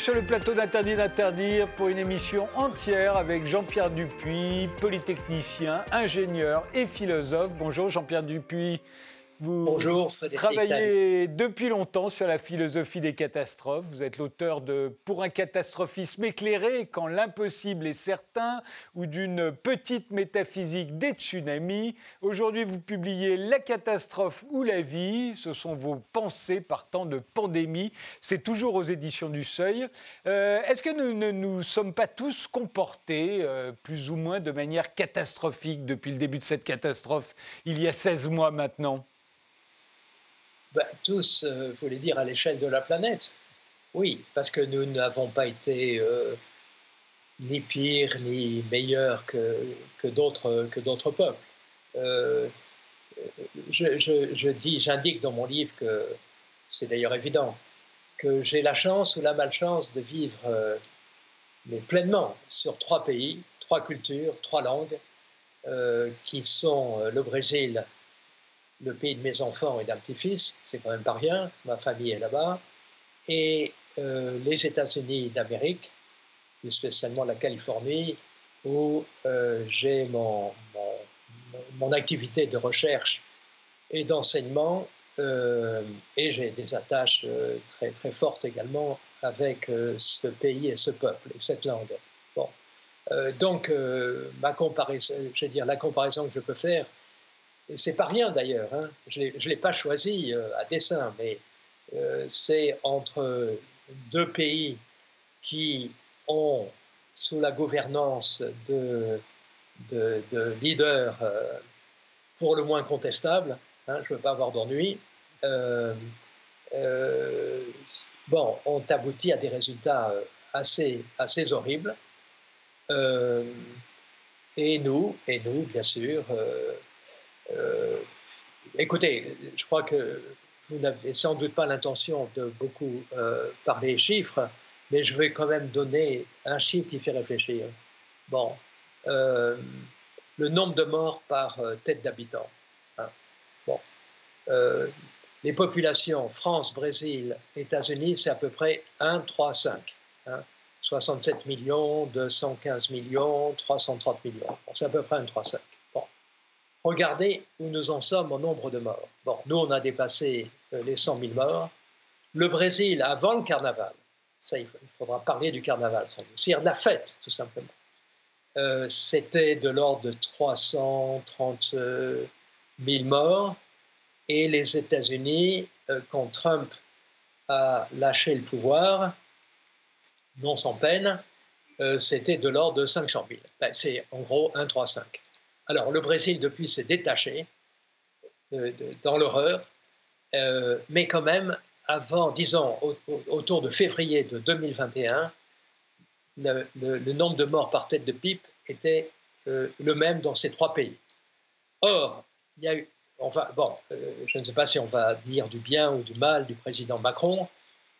Sur le plateau d'Interdit d'interdire pour une émission entière avec Jean-Pierre Dupuis, polytechnicien, ingénieur et philosophe. Bonjour Jean-Pierre Dupuis. Vous Bonjour, travaillez depuis longtemps sur la philosophie des catastrophes. Vous êtes l'auteur de Pour un catastrophisme éclairé, quand l'impossible est certain, ou d'une petite métaphysique des tsunamis. Aujourd'hui, vous publiez La catastrophe ou la vie. Ce sont vos pensées par temps de pandémie. C'est toujours aux éditions du Seuil. Euh, est-ce que nous ne nous sommes pas tous comportés, euh, plus ou moins de manière catastrophique, depuis le début de cette catastrophe, il y a 16 mois maintenant? Ben, tous, euh, voulez dire à l'échelle de la planète Oui, parce que nous n'avons pas été euh, ni pires ni meilleurs que, que d'autres peuples. Euh, je, je, dis, j'indique dans mon livre que c'est d'ailleurs évident que j'ai la chance ou la malchance de vivre mais pleinement sur trois pays, trois cultures, trois langues, qui sont le Brésil, le pays de mes enfants et d'un petit-fils, c'est quand même pas rien, ma famille est là-bas, et euh, les États-Unis d'Amérique, plus spécialement la Californie, où euh, j'ai mon, activité de recherche et d'enseignement, euh, et j'ai des attaches très, très fortes également avec ce pays et ce peuple et cette langue. Bon. donc, ma comparaison, je veux dire, la comparaison que je peux faire, c'est pas rien d'ailleurs, hein. je ne l'ai pas choisi euh, à dessein, mais euh, c'est entre deux pays qui ont, sous la gouvernance de, de, leaders euh, pour le moins contestables, hein, je ne veux pas avoir d'ennui, bon, ont abouti à des résultats assez, assez horribles. et nous, et nous, bien sûr, écoutez, je crois que vous n'avez sans doute pas l'intention de beaucoup euh, parler chiffres, mais je vais quand même donner un chiffre qui fait réfléchir. Bon, euh, le nombre de morts par tête d'habitant. Hein. Bon, les populations France, Brésil, États-Unis, c'est à peu près 1, 3, 5. 67 millions, 215 millions, 330 millions. c'est à peu près 1, 3, 5. Regardez où nous en sommes en nombre de morts. Bon, nous, on a dépassé euh, les 100 000 morts. Le Brésil, avant le carnaval, ça, il faudra parler du carnaval, c'est-à-dire de la fête, tout simplement. Euh, c'était de l'ordre de 330 000 morts. Et les États-Unis, euh, quand Trump a lâché le pouvoir, non sans peine, c'était de l'ordre de 500 000. Ben, c'est en gros 1, 3, 5. Alors le Brésil, depuis, s'est détaché euh, dans l'horreur, euh, mais quand même, avant, disons, autour de février de 2021, le, nombre de morts par tête de pipe était euh, le même dans ces trois pays. Or, il y a eu, bon, je ne sais pas si on va dire du bien ou du mal du président Macron,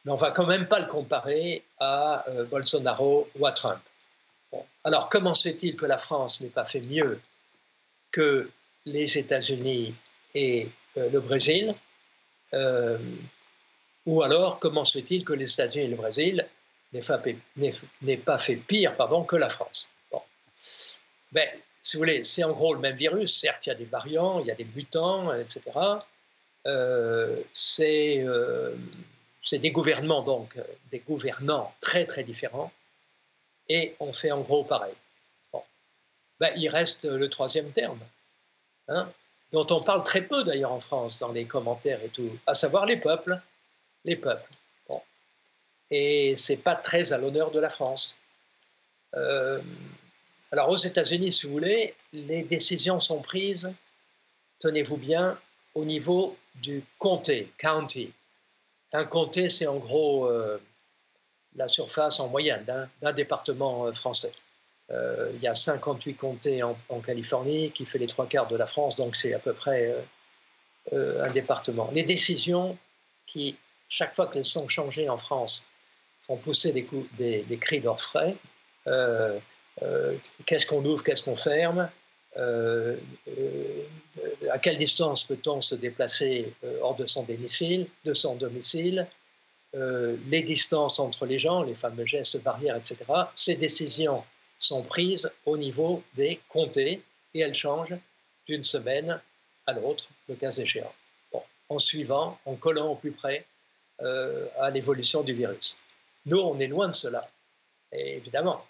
mais on va quand même pas le comparer à Bolsonaro ou à Trump. Alors, comment se fait-il que la France n'ait pas fait mieux que les États-Unis et euh, le Brésil, euh, ou alors comment se fait-il que les États-Unis et le Brésil n'aient pas fait pire pardon, que la France? Bon. ben, Si vous voulez, c'est en gros le même virus, certes il y a des variants, il y a des mutants, etc. Euh, c'est des gouvernements, donc des gouvernants très très différents, et on fait en gros pareil. Ben, il reste le troisième terme, hein, dont on parle très peu d'ailleurs en France dans les commentaires et tout, à savoir les peuples. Les peuples. Bon. Et pas très à l'honneur de la France. Euh, alors aux États-Unis, si vous voulez, les décisions sont prises, tenez-vous bien, au niveau du comté, county. Un comté, c'est en gros euh, la surface en moyenne d'un département euh, français. Euh, il y a 58 comtés en, Californie qui fait les trois quarts de la France, donc c'est à peu près euh, euh, un département. Les décisions qui, chaque fois qu'elles sont changées en France, font pousser des, cris d'orfraie. qu'est-ce qu'on ouvre, qu'est-ce qu'on ferme à quelle distance peut-on se déplacer hors de son domicile, de son domicile les distances entre les gens, les fameux gestes barrières, etc., ces décisions sont prises au niveau des comtés et elles changent d'une semaine à l'autre, le cas échéant, en suivant, en collant au plus près à l'évolution du virus. Nous, on est loin de cela, évidemment.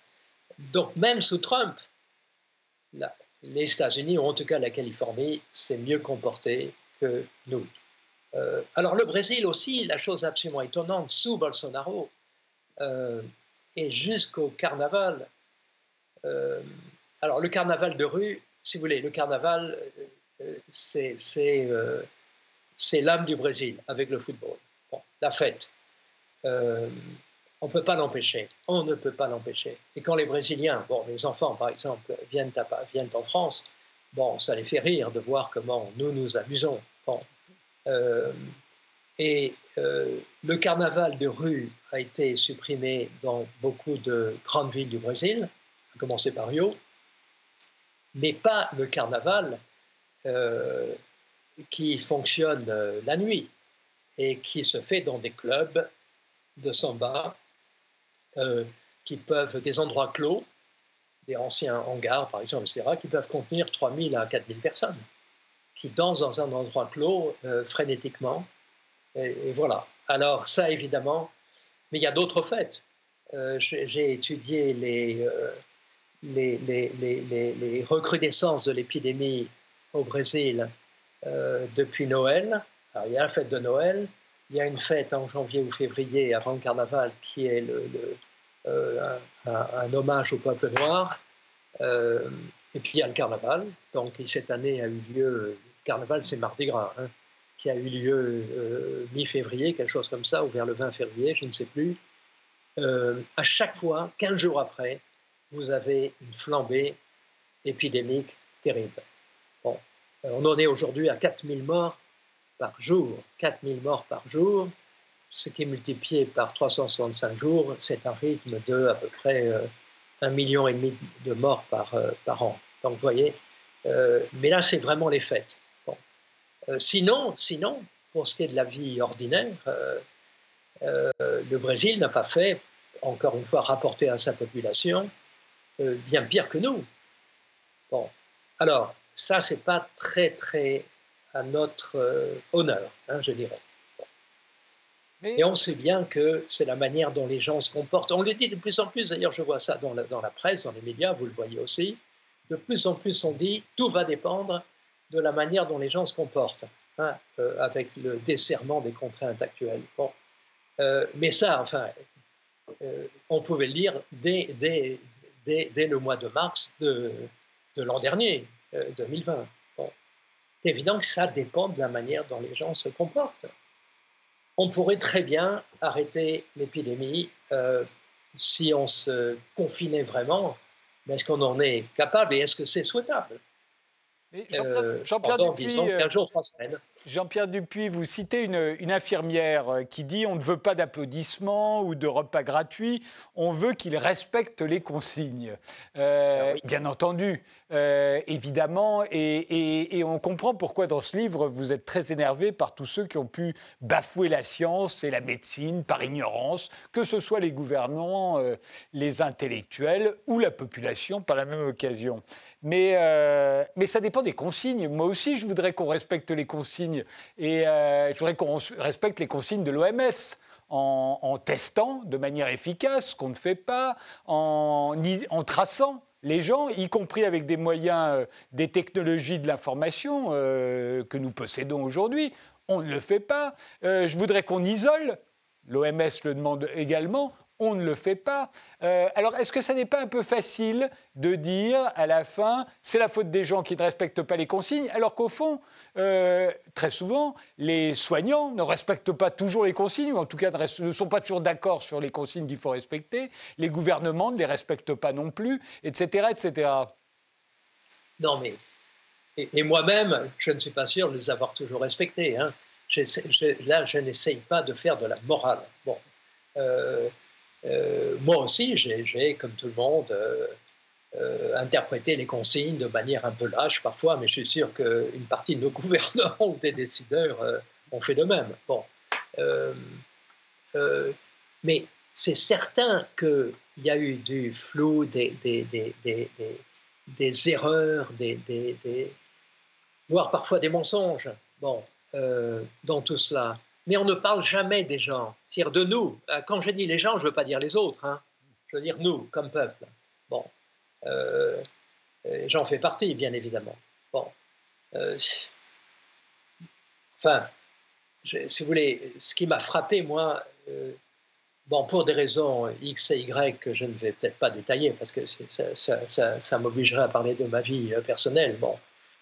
Donc même sous Trump, les États-Unis, ou en tout cas la Californie, s'est mieux comporté que nous. Euh, alors le Brésil aussi, la chose absolument étonnante, sous Bolsonaro, euh, et jusqu'au carnaval. Euh, alors le carnaval de rue, si vous voulez, le carnaval, c'est l'âme du Brésil avec le football. la fête on ne peut pas l'empêcher. On ne peut pas l'empêcher. Et quand les Brésiliens, bon, les enfants par exemple, viennent, viennent en France, bon, ça les fait rire de voir comment nous nous amusons. Euh, et euh, le carnaval de rue a été supprimé dans beaucoup de grandes villes du Brésil, à commencer par Rio, mais pas le carnaval euh, qui fonctionne la nuit et qui se fait dans des clubs de samba euh, qui peuvent, des endroits clos, des anciens hangars par exemple, etc., qui peuvent contenir 3000 à 4000 personnes, qui dansent dans un endroit clos euh, frénétiquement. Et, voilà. Alors ça, évidemment, mais il y a d'autres fêtes. Euh, j'ai étudié les, les, recrudescences de l'épidémie au Brésil depuis Noël. Il y a la fête de Noël, il y a une fête en janvier ou février avant le carnaval qui est euh, un, hommage au peuple noir. Euh, et puis il y a le carnaval, donc cette année a eu lieu, le carnaval c'est Mardi Gras, hein, qui a eu lieu euh, mi-février, quelque chose comme ça, ou vers le 20 février, je ne sais plus. à chaque fois, 15 jours après, vous avez une flambée épidémique terrible. Bon, on en est aujourd'hui à 4000 morts par jour, 4000 morts par jour, ce qui est multiplié par 365 jours, c'est un rythme de à peu près euh, un million et demi de morts par, euh, an. Donc vous voyez, euh, mais là c'est vraiment les fêtes. sinon, sinon, pour ce qui est de la vie ordinaire, le Brésil n'a pas fait, encore une fois, rapporter à sa population bien pire que nous. Bon, alors ça c'est pas très très à notre euh, honneur, hein, je dirais. Et on sait bien que c'est la manière dont les gens se comportent. On le dit de plus en plus, d'ailleurs je vois ça dans la, dans la, presse, dans les médias, vous le voyez aussi. De plus en plus on dit tout va dépendre de la manière dont les gens se comportent, hein, euh, avec le desserrement des contraintes actuelles. Bon. Euh, mais ça, enfin, on pouvait le dire dès, dès, dès, dès le mois de mars de, de l'an dernier, 2020 c'est évident que ça dépend de la manière dont les gens se comportent. On pourrait très bien arrêter l'épidémie euh, si on se confinait vraiment, mais est-ce qu'on en est capable et est-ce que c'est souhaitable? Jean-Pierre Dupuis, Jean-Pierre Dupuis, vous citez une, infirmière euh, qui dit on ne veut pas d'applaudissements ou de repas gratuits, on veut qu'ils respectent les consignes. Euh, ah bien entendu, euh, évidemment, et, on comprend pourquoi dans ce livre vous êtes très énervé par tous ceux qui ont pu bafouer la science et la médecine par ignorance, que ce soit les gouvernements, les intellectuels ou la population par la même occasion. Mais, mais ça dépend des consignes. Moi aussi, je voudrais qu'on respecte les consignes. Et euh, je voudrais qu'on respecte les consignes de l'OMS. En, testant de manière efficace, ce qu'on ne fait pas, en, en, traçant les gens, y compris avec des moyens, euh, des technologies de l'information euh, que nous possédons aujourd'hui. On ne le fait pas. je voudrais qu'on isole, l'OMS le demande également, on ne le fait pas. Euh, alors, est-ce que ça n'est pas un peu facile de dire à la fin, c'est la faute des gens qui ne respectent pas les consignes, alors qu'au fond, euh, très souvent, les soignants ne respectent pas toujours les consignes, ou en tout cas ne, sont pas toujours d'accord sur les consignes qu'il faut respecter, les gouvernements ne les respectent pas non plus, etc. etc. Non, mais. Et, moi-même, je ne suis pas sûr de les avoir toujours respectés. Hein. là, je n'essaye pas de faire de la morale. Bon. Euh, euh, moi aussi, j'ai, comme tout le monde, euh, euh, interprété les consignes de manière un peu lâche parfois, mais je suis sûr qu'une partie de nos gouvernants ou des décideurs ont fait de même. Bon. mais c'est certain qu'il y a eu du flou, des, des, des erreurs, voire parfois des mensonges bon, dans tout cela. Mais on ne parle jamais des gens, c'est-à-dire de nous. Quand je dis les gens, je ne veux pas dire les autres, hein. je veux dire nous, comme peuple. Bon, j'en fais partie, bien évidemment. Bon, enfin, si vous voulez, ce qui m'a frappé, moi, euh, bon, pour des raisons X et Y que je ne vais peut-être pas détailler parce que ça, m'obligerait à parler de ma vie euh, personnelle. Bon,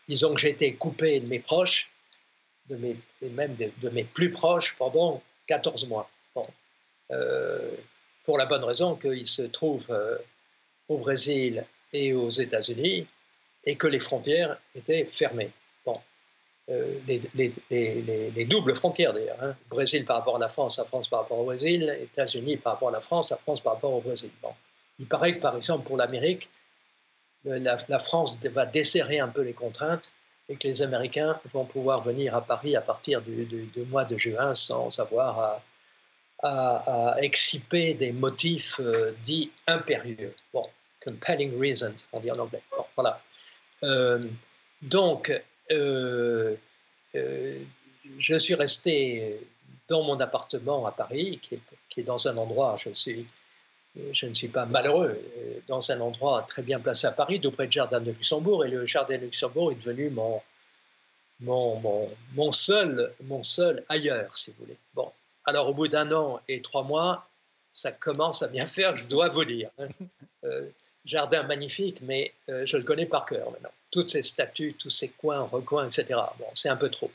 disons que j'ai été coupé de mes proches, de mes, et même de, mes plus proches pendant 14 mois. Bon, euh, pour la bonne raison qu'ils se trouvent au Brésil et aux États-Unis et que les frontières étaient fermées. Euh, les, doubles frontières d'ailleurs. Hein. Brésil par rapport à la France, la France par rapport au Brésil, États-Unis par rapport à la France, la France par rapport au Brésil. Bon. Il paraît que par exemple pour l'Amérique, euh, la, France va desserrer un peu les contraintes et que les Américains vont pouvoir venir à Paris à partir du, mois de juin sans avoir à, exciper des motifs euh, dits impérieux. Bon, compelling reasons, on dit en anglais. Bon, voilà. donc, euh, euh, je suis resté dans mon appartement à Paris, qui est, dans un endroit, je, suis, je ne suis pas malheureux, dans un endroit très bien placé à Paris, tout près du Jardin de Luxembourg, et le Jardin de Luxembourg est devenu mon, mon, mon, seul, mon seul ailleurs, si vous voulez. Bon, alors au bout d'un an et trois mois, ça commence à bien faire, je dois vous dire. Euh, jardin magnifique, mais je le connais par cœur maintenant toutes ces statues, tous ces coins, recoins, etc. Bon, c'est un peu trop.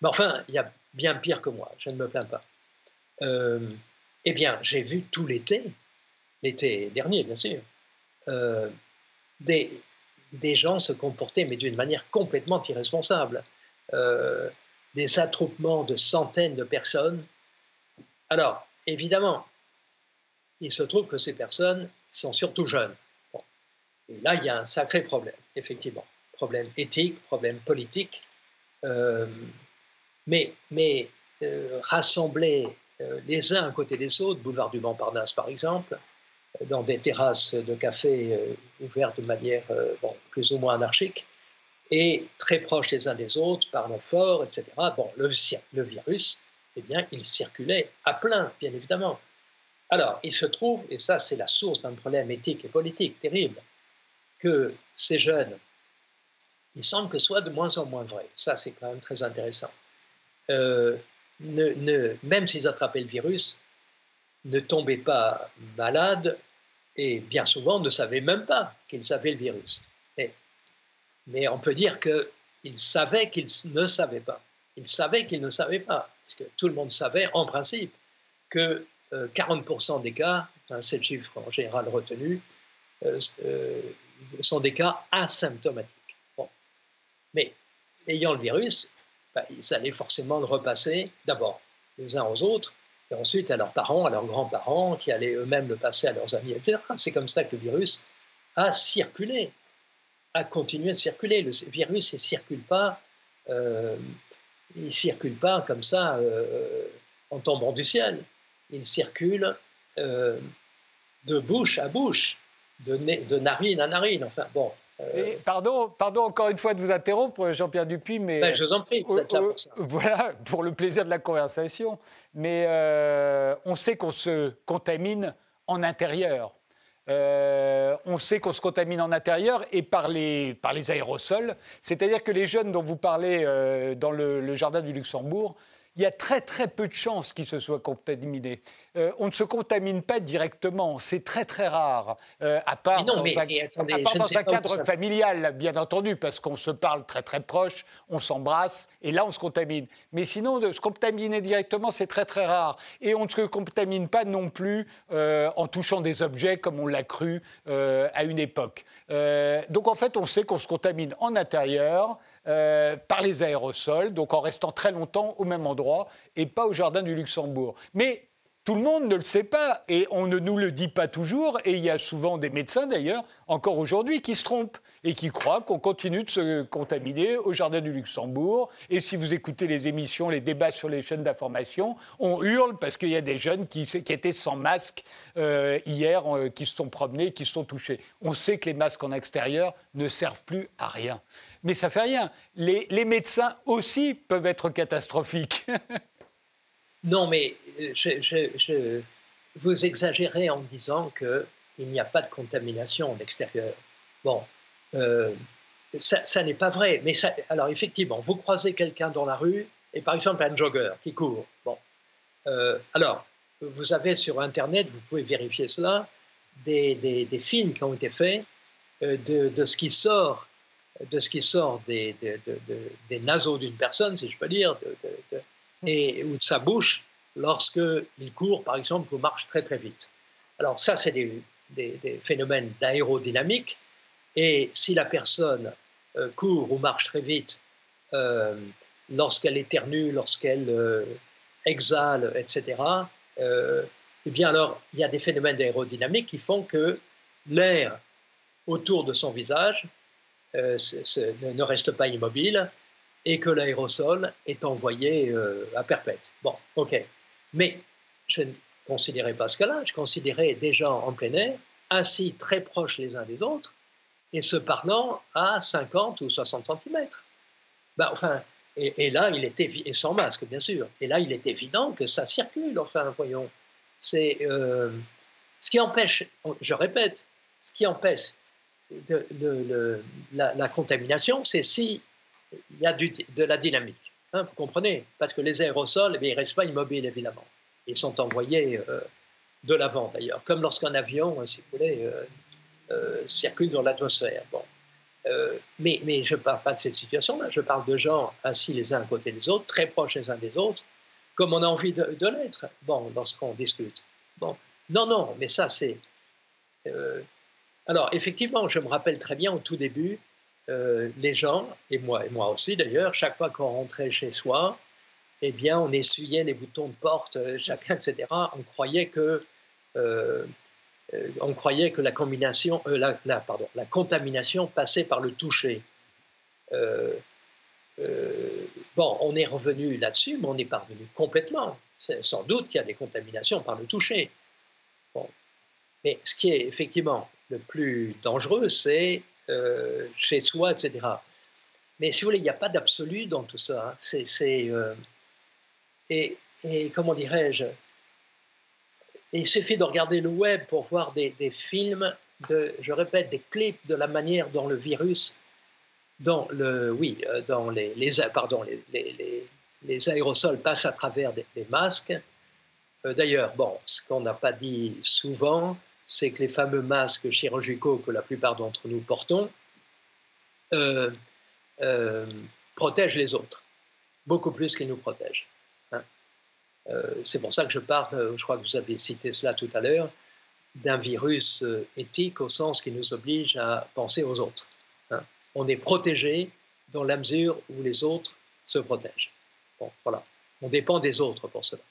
Mais enfin, il y a bien pire que moi, je ne me plains pas. Euh, eh bien, j'ai vu tout l'été, l'été dernier, bien sûr, euh, des, gens se comporter, mais d'une manière complètement irresponsable. Euh, des attroupements de centaines de personnes. Alors, évidemment, il se trouve que ces personnes sont surtout jeunes. Et là, il y a un sacré problème, effectivement. Problème éthique, problème politique. Euh, mais rassembler les uns à côté des autres, boulevard du Montparnasse par exemple, dans des terrasses de café ouvertes de manière plus ou moins anarchique, et très proches les uns des autres, parlant fort, etc. Bon, le, virus, eh bien, il circulait à plein, bien évidemment. Alors, il se trouve, et ça c'est la source d'un problème éthique et politique terrible, que ces jeunes, il semble que ce soit de moins en moins vrai. Ça, c'est quand même très intéressant. Euh, ne, même s'ils attrapaient le virus, ne tombaient pas malades et bien souvent ne savaient même pas qu'ils avaient le virus. Mais, on peut dire qu'ils savaient qu'ils ne savaient pas. Ils savaient qu'ils ne savaient pas, parce que tout le monde savait en principe que 40% euh, des cas, hein, c'est le chiffre en général retenu, euh, sont des cas asymptomatiques. Mais ayant le virus, ben, ils allaient forcément le repasser d'abord les uns aux autres, et ensuite à leurs parents, à leurs grands-parents, qui allaient eux-mêmes le passer à leurs amis, etc. C'est comme ça que le virus a circulé, a continué à circuler. Le virus ne circule pas, euh, il circule pas comme ça euh, en tombant du ciel. Il circule euh, de bouche à bouche de, narine à narine. Enfin, bon. Euh, pardon, pardon encore une fois de vous interrompre, Jean-Pierre Dupuis, mais. Ben, je vous en prie, vous êtes là pour ça. Voilà, pour le plaisir de la conversation. Mais euh, on sait qu'on se contamine en intérieur. Euh, on sait qu'on se contamine en intérieur et par les, par les aérosols. C'est-à-dire que les jeunes dont vous parlez dans le, jardin du Luxembourg, il y a très très peu de chances qu'ils se soient contaminés. Euh, on ne se contamine pas directement, c'est très très rare, euh, à part dans, un, cadre familial, bien entendu, parce qu'on se parle très très proche, on s'embrasse, et là on se contamine. Mais sinon, de se contaminer directement, c'est très très rare. Et on ne se contamine pas non plus euh, en touchant des objets comme on l'a cru à une époque. donc en fait, on sait qu'on se contamine en intérieur, euh, par les aérosols, donc en restant très longtemps au même endroit et pas au jardin du Luxembourg. Mais tout le monde ne le sait pas et on ne nous le dit pas toujours. Et il y a souvent des médecins d'ailleurs, encore aujourd'hui, qui se trompent et qui croient qu'on continue de se contaminer au Jardin du Luxembourg. Et si vous écoutez les émissions, les débats sur les chaînes d'information, on hurle parce qu'il y a des jeunes qui, étaient sans masque euh, hier, euh, qui se sont promenés, qui se sont touchés. On sait que les masques en extérieur ne servent plus à rien. Mais ça fait rien. Les, les médecins aussi peuvent être catastrophiques. Non, mais euh, je, vous exagérez en disant qu'il n'y a pas de contamination en extérieur. Bon, euh, ça, n'est pas vrai. Mais alors effectivement, vous croisez quelqu'un dans la rue, et par exemple un jogger qui court. Bon, euh, alors vous avez sur Internet, vous pouvez vérifier cela, des, films qui ont été faits de, ce qui sort, de ce qui sort des, des naseaux d'une personne, si je peux dire, et, ou de sa bouche lorsqu'il court, par exemple, ou marche très très vite. Alors ça, c'est des, phénomènes d'aérodynamique. Et si la personne euh, court ou marche très vite, euh, lorsqu'elle éternue, lorsqu'elle euh, exhale, etc., eh bien alors, il y a des phénomènes d'aérodynamique qui font que l'air autour de son visage ne reste pas immobile et que l'aérosol est envoyé euh, à perpète. Bon, ok. Mais je ne considérais pas ce cas-là, je considérais gens en plein air, assis très proches les uns des autres, et se parlant à 50 ou 60 cm. Ben, enfin, et, là, il était, et sans masque, bien sûr, et là, il est évident que ça circule, enfin, voyons. C'est euh, ce qui empêche, je répète, ce qui empêche la, contamination, c'est si il y a de la dynamique. Hein, vous comprenez? Parce que les aérosols, eh ils ne restent pas immobiles, évidemment. Ils sont envoyés euh, de l'avant, d'ailleurs, comme lorsqu'un avion, euh, si vous voulez, euh, circule dans l'atmosphère. Bon. mais, mais je ne parle pas de cette situation-là, je parle de gens assis les uns à côté des autres, très proches les uns des autres, comme on a envie de, l'être, bon, lorsqu'on discute. Bon. Non, non, mais ça, c'est... alors, effectivement, je me rappelle très bien au tout début, euh, les gens, et moi, et moi aussi d'ailleurs, chaque fois qu'on rentrait chez soi, eh bien, on essuyait les boutons de porte, euh, chacun, etc. On croyait que, euh, on croyait que la, combination, la, pardon, la contamination passait par le toucher. bon, on est revenu là-dessus, mais on n'est pas revenu complètement. Sans doute qu'il y a des contaminations par le toucher. Mais ce qui est effectivement le plus dangereux, c'est euh, chez soi, etc. Mais si vous voulez, il n'y a pas d'absolu dans tout ça. Hein. C'est, euh, et, comment dirais-je Il suffit de regarder le web pour voir des, films, je répète, des clips de la manière dont le virus, dans le, oui, euh, dans les, pardon, les, aérosols passent à travers des, masques. D'ailleurs, bon, ce qu'on n'a pas dit souvent, c'est que les fameux masques chirurgicaux que la plupart d'entre nous portons euh, euh, protègent les autres, beaucoup plus qu'ils nous protègent. Hein. Euh, c'est pour ça que je parle, je crois que vous avez cité cela tout à l'heure, d'un virus éthique au sens qui nous oblige à penser aux autres. Hein. On est protégé dans la mesure où les autres se protègent. Bon, voilà. On dépend des autres pour cela.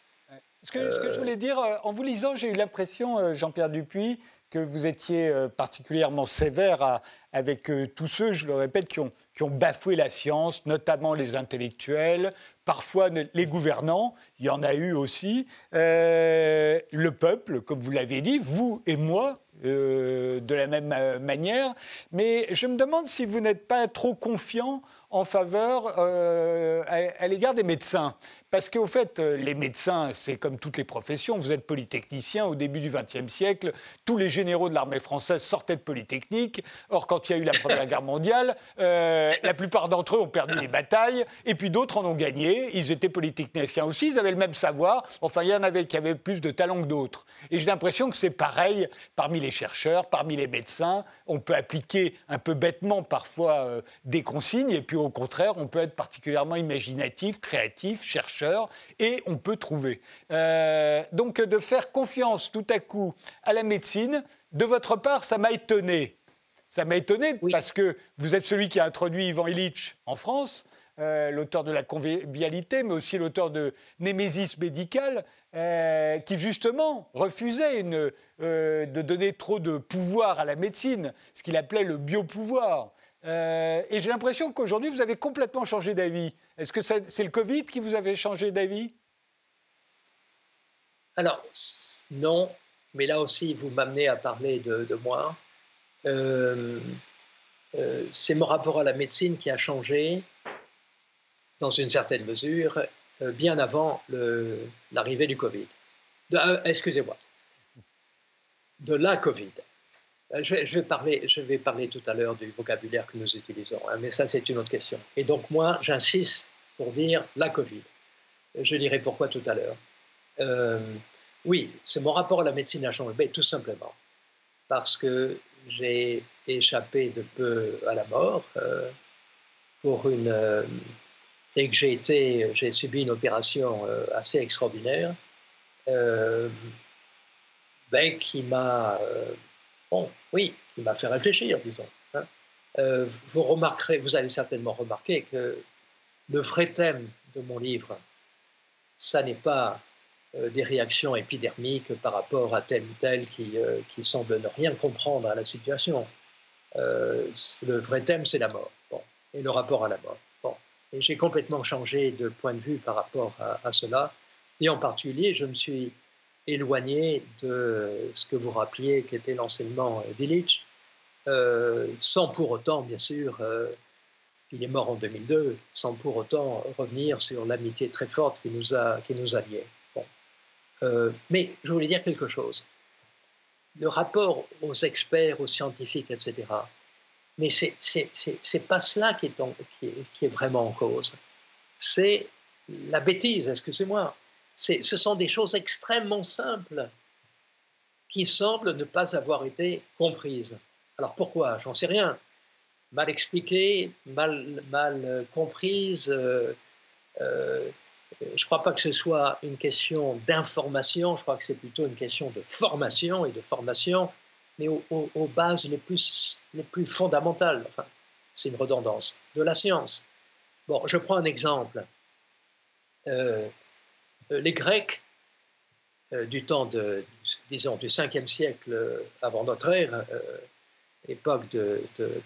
Ce que, je voulais dire, euh, en vous lisant, j'ai eu l'impression, euh, Jean-Pierre Dupuis, que vous étiez euh, particulièrement sévère avec tous ceux, je le répète, qui ont, qui ont bafoué la science, notamment les intellectuels, parfois les gouvernants, il y en a eu aussi, le peuple, comme vous l'avez dit, vous et moi, de la même manière. Mais je me demande si vous n'êtes pas trop confiant en faveur à l'égard des médecins. Parce qu'au fait, euh, les médecins, c'est comme toutes les professions. Vous êtes polytechnicien au début du XXe siècle. Tous les généraux de l'armée française sortaient de Polytechnique. Or, quand il y a eu la Première Guerre mondiale, euh, la plupart d'entre eux ont perdu les batailles, et puis d'autres en ont gagné. Ils étaient polytechniciens aussi, ils avaient le même savoir. Enfin, il y en avait qui avaient plus de talent que d'autres. Et j'ai l'impression que c'est pareil parmi les chercheurs, parmi les médecins. On peut appliquer un peu bêtement parfois euh, des consignes, et puis au contraire, on peut être particulièrement imaginatif, créatif, chercheur et on peut trouver. Euh, donc de faire confiance tout à coup à la médecine, de votre part, ça m'a étonné. Ça m'a étonné parce que vous êtes celui qui a introduit Ivan Illich en France. l'auteur de La Convivialité, mais aussi l'auteur de Némésis médical, qui justement refusait de donner trop de pouvoir à la médecine, ce qu'il appelait le biopouvoir. Et j'ai l'impression qu'aujourd'hui, vous avez complètement changé d'avis. Est-ce que c'est le Covid qui vous avait changé d'avis? Alors, non, mais là aussi, vous m'amenez à parler de, moi. Euh, euh, c'est mon rapport à la médecine qui a changé, dans une certaine mesure, euh, bien avant l'arrivée du Covid. Excusez-moi, de la Covid. Je, vais parler, je vais parler tout à l'heure du vocabulaire que nous utilisons, hein, mais ça c'est une autre question. Et donc moi, j'insiste pour dire la Covid. Je dirai pourquoi tout à l'heure. Oui, c'est mon rapport à la médecine a changé, tout simplement parce que j'ai échappé de peu à la mort euh, pour une euh, et que j'ai été, j'ai subi une opération euh, assez extraordinaire, ben, qui m'a, bon, oui, qui m'a fait réfléchir, disons. Hein. vous remarquerez, vous avez certainement remarqué que le vrai thème de mon livre, ça n'est pas euh, des réactions épidermiques par rapport à tel ou tel qui, euh, qui semble ne rien comprendre à la situation. Euh, le vrai thème, c'est la mort, et le rapport à la mort. Et j'ai complètement changé de point de vue par rapport à, cela, et en particulier, je me suis éloigné de ce que vous rappeliez qui était l'enseignement d'Illich, sans pour autant, bien sûr, il est mort en 2002, sans pour autant revenir sur l'amitié très forte qui nous a, qui nous a liés. Euh, mais je voulais dire quelque chose. Le rapport aux experts, aux scientifiques, etc. Mais c'est pas cela qui est, qui, est, vraiment en cause. C'est la bêtise, excusez-moi. Ce sont des choses extrêmement simples qui semblent ne pas avoir été comprises. Alors pourquoi? J'en sais rien. Mal expliquées, mal, mal comprises, euh, euh, je ne crois pas que ce soit une question d'information, je crois que c'est plutôt une question de formation et de formation, mais aux, bases les plus, les plus fondamentales. Enfin, c'est une redondance de la science. Bon, je prends un exemple. Euh, les Grecs, euh, du temps de, disons, du 5e siècle avant notre ère, euh, époque de, de,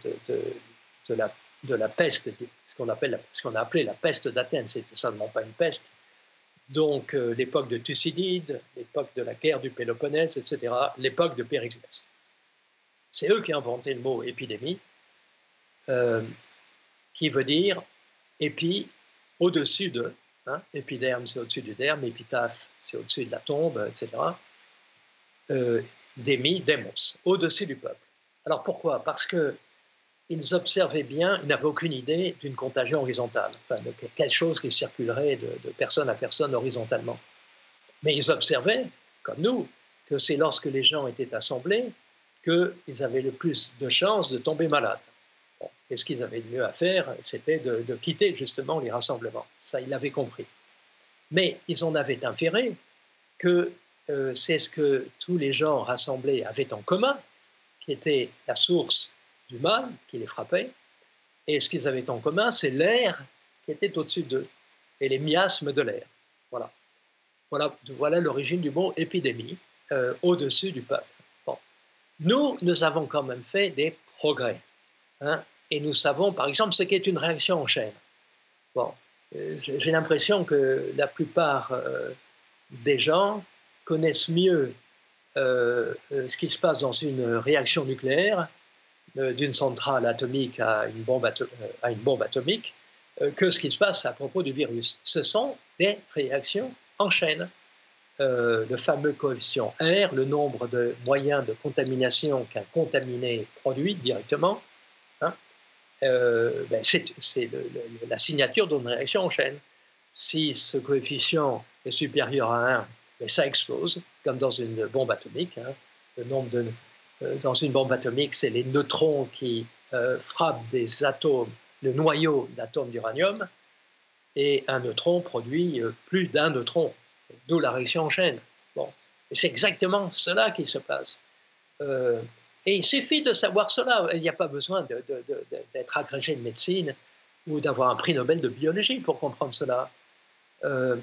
de la peste, ce qu'on appelle, ce qu'on a appelé la peste d'Athènes, c'était seulement pas une peste. Donc euh, l'époque de Thucydide, l'époque de la guerre du Péloponnèse, etc., l'époque de Périclès. C'est eux qui ont inventé le mot épidémie, euh, qui veut dire épi au-dessus de, hein, épiderme c'est au-dessus du derme, épitaphe c'est au-dessus de la tombe, etc. Euh, démi, démos, au-dessus du peuple. Alors pourquoi? Parce que ils observaient bien, ils n'avaient aucune idée d'une contagion horizontale, de quelque chose qui circulerait de, personne à personne horizontalement. Mais ils observaient, comme nous, que c'est lorsque les gens étaient assemblés qu'ils avaient le plus de chances de tomber malades. Et ce qu'ils avaient de mieux à faire, c'était de, quitter justement les rassemblements. Ça, ils l'avaient compris. Mais ils en avaient inféré que euh, c'est ce que tous les gens rassemblés avaient en commun, qui était la source du mal qui les frappait. Et ce qu'ils avaient en commun, c'est l'air qui était au-dessus d'eux et les miasmes de l'air. Voilà. Voilà, l'origine du mot épidémie, euh, au-dessus du peuple. Nous, nous avons quand même fait des progrès. Hein, et nous savons, par exemple, ce qu'est une réaction en chaîne. Bon, euh, j'ai l'impression que la plupart euh, des gens connaissent mieux ce qui se passe dans une réaction nucléaire euh, d'une centrale atomique à une bombe, euh, atomique euh, que ce qui se passe à propos du virus. Ce sont des réactions en chaîne. le fameux coefficient R, le nombre de moyens de contamination qu'un contaminé produit directement, hein, ben, c'est la signature d'une réaction en chaîne. Si ce coefficient est supérieur à 1, ben, ça explose, comme dans une bombe atomique. Hein. euh, dans une bombe atomique, c'est les neutrons qui euh, frappent des atomes, le noyau d'atomes d'uranium, et un neutron produit euh, plus d'un neutron, d'où la réaction en chaîne. Bon. c'est exactement cela qui se passe. Et il suffit de savoir cela. Il n'y a pas besoin d'être agrégé de médecine ou d'avoir un prix Nobel de biologie pour comprendre cela. Euh,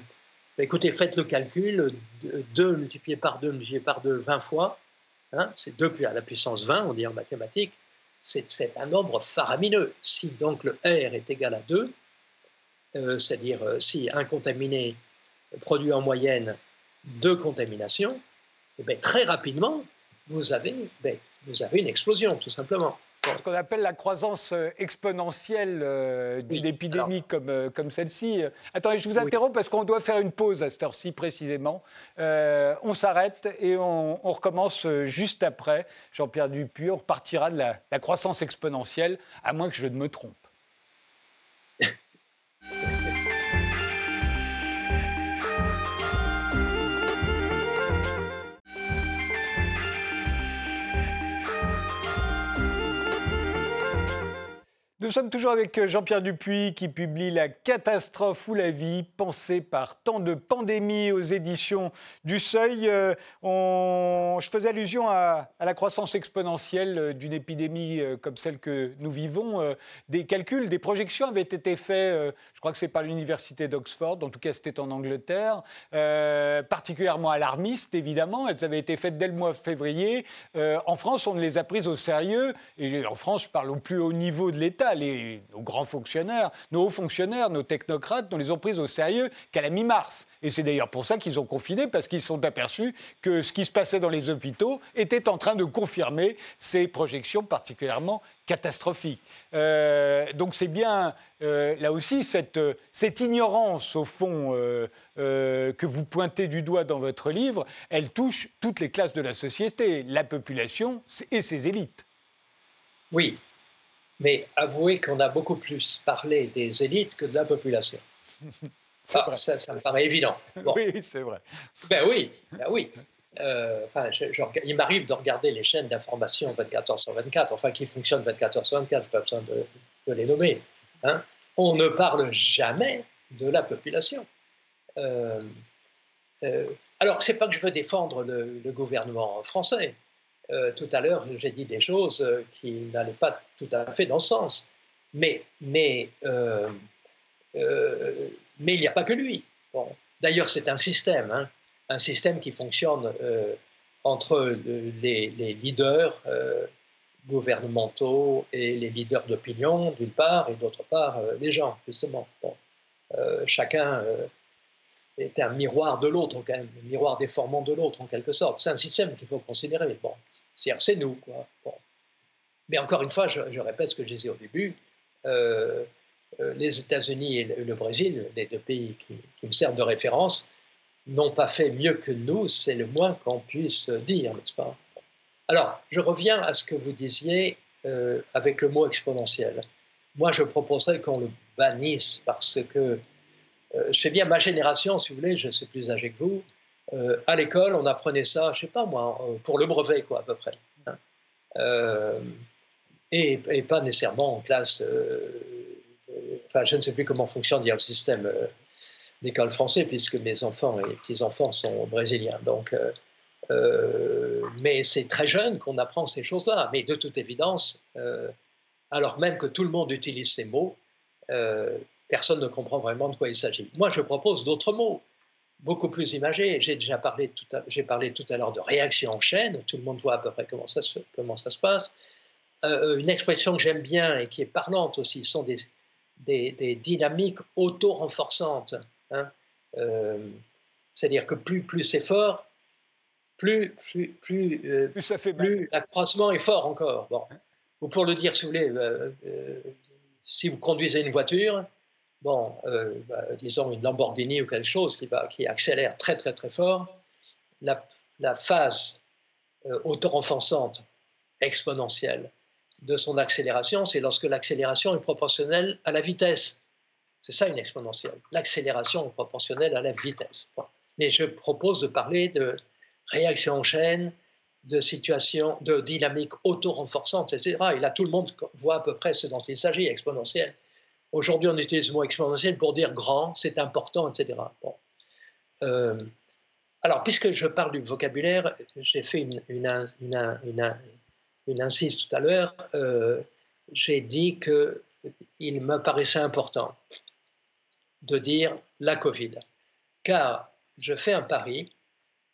écoutez, faites le calcul, 2 multiplié par 2 multiplié par 2, 20 fois, hein, c'est 2 à la puissance 20, on dit en mathématiques, c'est un nombre faramineux. Si donc le R est égal à 2, euh, c'est-à-dire euh, si un contaminé produit en moyenne deux contaminations, eh bien, très rapidement, vous avez, ben, vous avez une explosion, tout simplement. Ce qu'on appelle la croissance euh, exponentielle euh, d'une épidémie comme, euh, comme celle-ci. Attendez, je vous interromps parce qu'on doit faire une pause à cette heure-ci précisément. on s'arrête et on, recommence juste après. Jean-Pierre Dupuis, on repartira de la, la croissance exponentielle, à moins que je ne me trompe. Nous sommes toujours avec euh, Jean-Pierre Dupuis qui publie La catastrophe ou la vie, pensée par tant de pandémies aux éditions du Seuil. Euh, je faisais allusion à, la croissance exponentielle euh, d'une épidémie comme celle que nous vivons. Des calculs, des projections avaient été faits, je crois que c'est par l'université d'Oxford, en tout cas c'était en Angleterre, particulièrement alarmistes évidemment. Elles avaient été faites dès le mois février. en France, on ne les a prises au sérieux. Et en France, je parle au plus haut niveau de l'État nos grands fonctionnaires, nos hauts fonctionnaires, nos technocrates, ne les ont pris au sérieux qu'à la mi-mars. Et c'est d'ailleurs pour ça qu'ils ont confiné, parce qu'ils sont aperçus que ce qui se passait dans les hôpitaux était en train de confirmer ces projections particulièrement catastrophiques. Euh, donc c'est bien, euh, là aussi, cette, cette, ignorance, au fond, euh, que vous pointez du doigt dans votre livre, elle touche toutes les classes de la société, la population et ses élites. Oui, mais avouez qu'on a beaucoup plus parlé des élites que de la population. Ah, ça, ça, me paraît évident. Oui, c'est vrai. Ben oui, ben oui. Euh, enfin, il m'arrive de regarder les chaînes d'information 24 h sur 24, enfin qui fonctionnent 24 h sur 24, je n'ai pas besoin de, les nommer. Hein. On ne parle jamais de la population. Euh, euh, alors, ce n'est pas que je veux défendre le gouvernement français. Euh, tout à l'heure, j'ai dit des choses euh, qui n'allaient pas tout à fait dans ce sens. Mais, mais, euh, mais il n'y a pas que lui. D'ailleurs, c'est un système, hein, un système qui fonctionne entre les, leaders gouvernementaux et les leaders d'opinion, d'une part, et d'autre part, les gens, justement. Chacun est un miroir de l'autre, un miroir déformant de l'autre en quelque sorte. C'est un système qu'il faut considérer. Bon, c'est nous. Quoi. Mais encore une fois, je, répète ce que je disais au début, euh, euh, les États-Unis et le, Brésil, les deux pays qui, me servent de référence, n'ont pas fait mieux que nous, c'est le moins qu'on puisse dire, n'est-ce pas? Alors, je reviens à ce que vous disiez euh, avec le mot exponentiel. Moi, je proposerais qu'on le bannisse parce que je sais bien ma génération, si vous voulez, je suis plus âgé que vous. Euh, à l'école, on apprenait ça, je sais pas moi, euh, pour le brevet, quoi, à peu près. Hein. et, pas nécessairement en classe. enfin, je ne sais plus comment fonctionne le système d'école français, puisque mes enfants et petits-enfants sont brésiliens. Donc, mais c'est très jeune qu'on apprend ces choses-là. Mais de toute évidence, alors même que tout le monde utilise ces mots, personne ne comprend vraiment de quoi il s'agit. Moi, je propose d'autres mots, beaucoup plus imagés. J'ai déjà parlé tout à, j'ai parlé tout à l'heure de réaction en chaîne, tout le monde voit à peu près comment ça se, comment ça se passe. Euh, une expression que j'aime bien et qui est parlante aussi sont des, des, dynamiques auto-renforçantes. Hein. Euh, c'est-à-dire que plus, plus c'est fort, plus, plus, plus, euh, plus, ça fait plus l'accroissement est fort encore. Bon. Ou pour le dire, si vous voulez, si vous conduisez une voiture, bon, euh, bah, disons une Lamborghini ou quelque chose qui, accélère très très très fort, la, phase euh, auto-renforçante exponentielle de son accélération, c'est lorsque l'accélération est proportionnelle à la vitesse. C'est ça une exponentielle. L'accélération est proportionnelle à la vitesse. Mais je propose de parler de réaction en chaîne, de situation, de dynamique auto-renforçante, etc. Et là, tout le monde voit à peu près ce dont il s'agit, exponentielle. Aujourd'hui, on utilise le mot exponentiel pour dire grand, c'est important, etc. Euh, alors, puisque je parle du vocabulaire, j'ai fait une, une, incise tout à l'heure. Euh, j'ai dit que il me paraissait important de dire la Covid. Car je fais un pari,